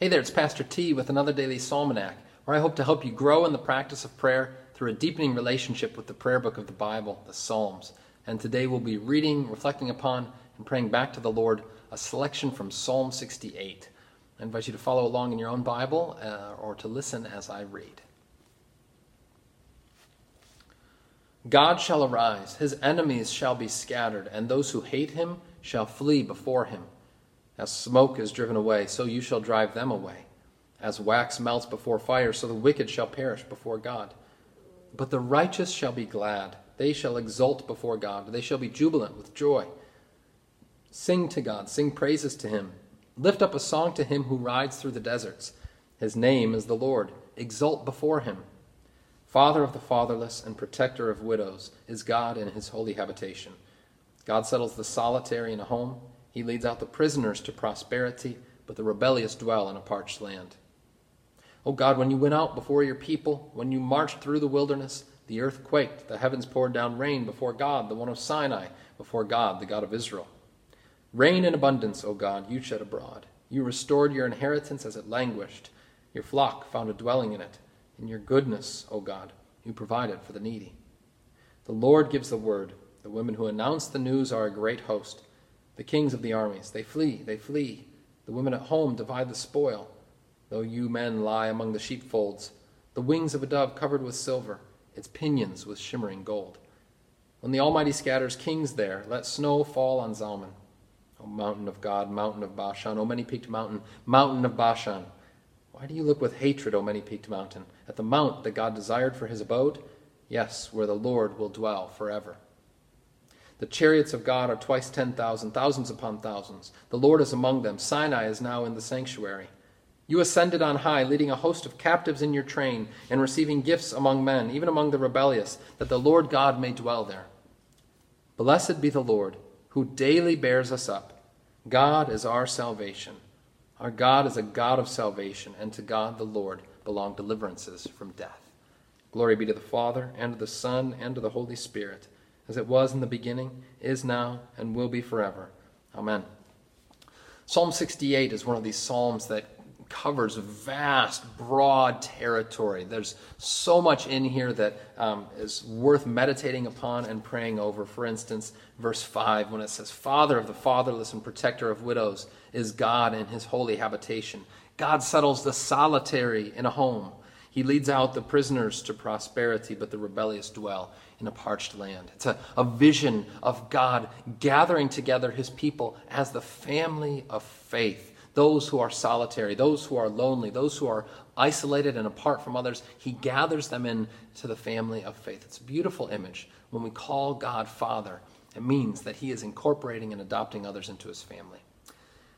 Hey there, it's Pastor T with another daily Psalmanac, where I hope to help you grow in the practice of prayer through a deepening relationship with the prayer book of the Bible, the Psalms. And today we'll be reading, reflecting upon, and praying back to the Lord a selection from Psalm 68. I invite you to follow along in your own Bible uh, or to listen as I read. God shall arise, his enemies shall be scattered, and those who hate him shall flee before him. As smoke is driven away, so you shall drive them away. As wax melts before fire, so the wicked shall perish before God. But the righteous shall be glad. They shall exult before God. They shall be jubilant with joy. Sing to God, sing praises to him. Lift up a song to him who rides through the deserts. His name is the Lord. Exult before him. Father of the fatherless and protector of widows is God in his holy habitation. God settles the solitary in a home. He leads out the prisoners to prosperity, but the rebellious dwell in a parched land. O God, when you went out before your people, when you marched through the wilderness, the earth quaked, the heavens poured down rain before God, the one of Sinai, before God, the God of Israel. Rain in abundance, O God, you shed abroad. You restored your inheritance as it languished. Your flock found a dwelling in it. In your goodness, O God, you provided for the needy. The Lord gives the word. The women who announce the news are a great host. The kings of the armies, they flee, they flee. The women at home divide the spoil. Though you men lie among the sheepfolds, the wings of a dove covered with silver, its pinions with shimmering gold. When the Almighty scatters kings there, let snow fall on Zalmon. O mountain of God, mountain of Bashan, O many peaked mountain, mountain of Bashan. Why do you look with hatred, O many peaked mountain, at the mount that God desired for his abode? Yes, where the Lord will dwell forever. The chariots of God are twice ten thousand, thousands upon thousands. The Lord is among them. Sinai is now in the sanctuary. You ascended on high, leading a host of captives in your train, and receiving gifts among men, even among the rebellious, that the Lord God may dwell there. Blessed be the Lord, who daily bears us up. God is our salvation. Our God is a God of salvation, and to God the Lord belong deliverances from death. Glory be to the Father, and to the Son, and to the Holy Spirit, as it was in the beginning, is now, and will be forever. Amen. Psalm 68 is one of these psalms that covers vast, broad territory. There's so much in here that um, is worth meditating upon and praying over. For instance, verse 5, when it says, Father of the fatherless and protector of widows is God in his holy habitation. God settles the solitary in a home. He leads out the prisoners to prosperity, but the rebellious dwell in a parched land. It's a, a vision of God gathering together his people as the family of faith those who are solitary, those who are lonely, those who are isolated and apart from others. He gathers them into the family of faith. It's a beautiful image. When we call God Father, it means that He is incorporating and adopting others into His family.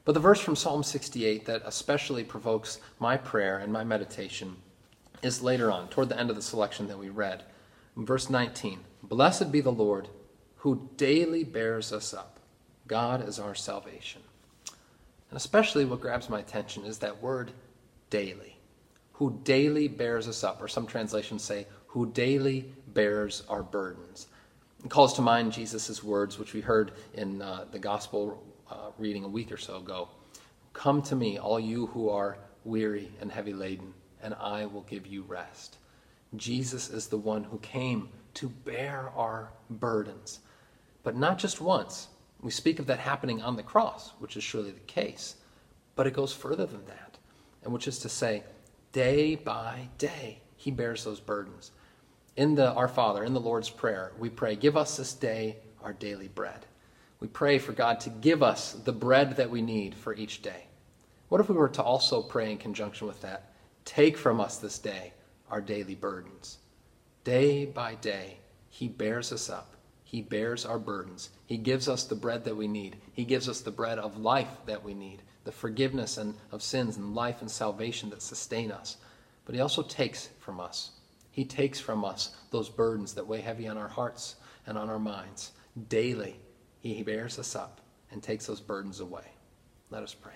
But the verse from Psalm 68 that especially provokes my prayer and my meditation is later on, toward the end of the selection that we read. Verse 19 Blessed be the Lord who daily bears us up. God is our salvation. And especially what grabs my attention is that word daily, who daily bears us up, or some translations say, who daily bears our burdens. It calls to mind Jesus' words, which we heard in uh, the gospel uh, reading a week or so ago Come to me, all you who are weary and heavy laden, and I will give you rest. Jesus is the one who came to bear our burdens, but not just once, we speak of that happening on the cross, which is surely the case, but it goes further than that, and which is to say, day by day, he bears those burdens. In the Our Father, in the Lord's Prayer, we pray, Give us this day our daily bread. We pray for God to give us the bread that we need for each day. What if we were to also pray in conjunction with that? Take from us this day our daily burdens. Day by day, He bears us up he bears our burdens. He gives us the bread that we need. He gives us the bread of life that we need, the forgiveness and of sins and life and salvation that sustain us. But he also takes from us. He takes from us those burdens that weigh heavy on our hearts and on our minds. Daily, he bears us up and takes those burdens away. Let us pray.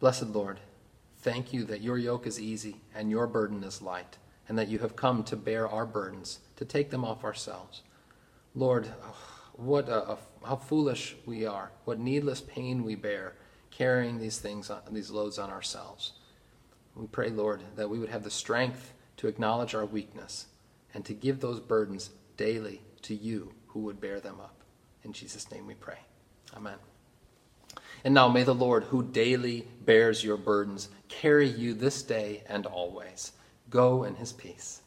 Blessed Lord, thank you that your yoke is easy and your burden is light and that you have come to bear our burdens, to take them off ourselves. Lord, oh, what a, a, how foolish we are, what needless pain we bear, carrying these things, these loads on ourselves. We pray, Lord, that we would have the strength to acknowledge our weakness and to give those burdens daily to you who would bear them up. In Jesus' name we pray. Amen. And now may the Lord, who daily bears your burdens, carry you this day and always. Go in his peace.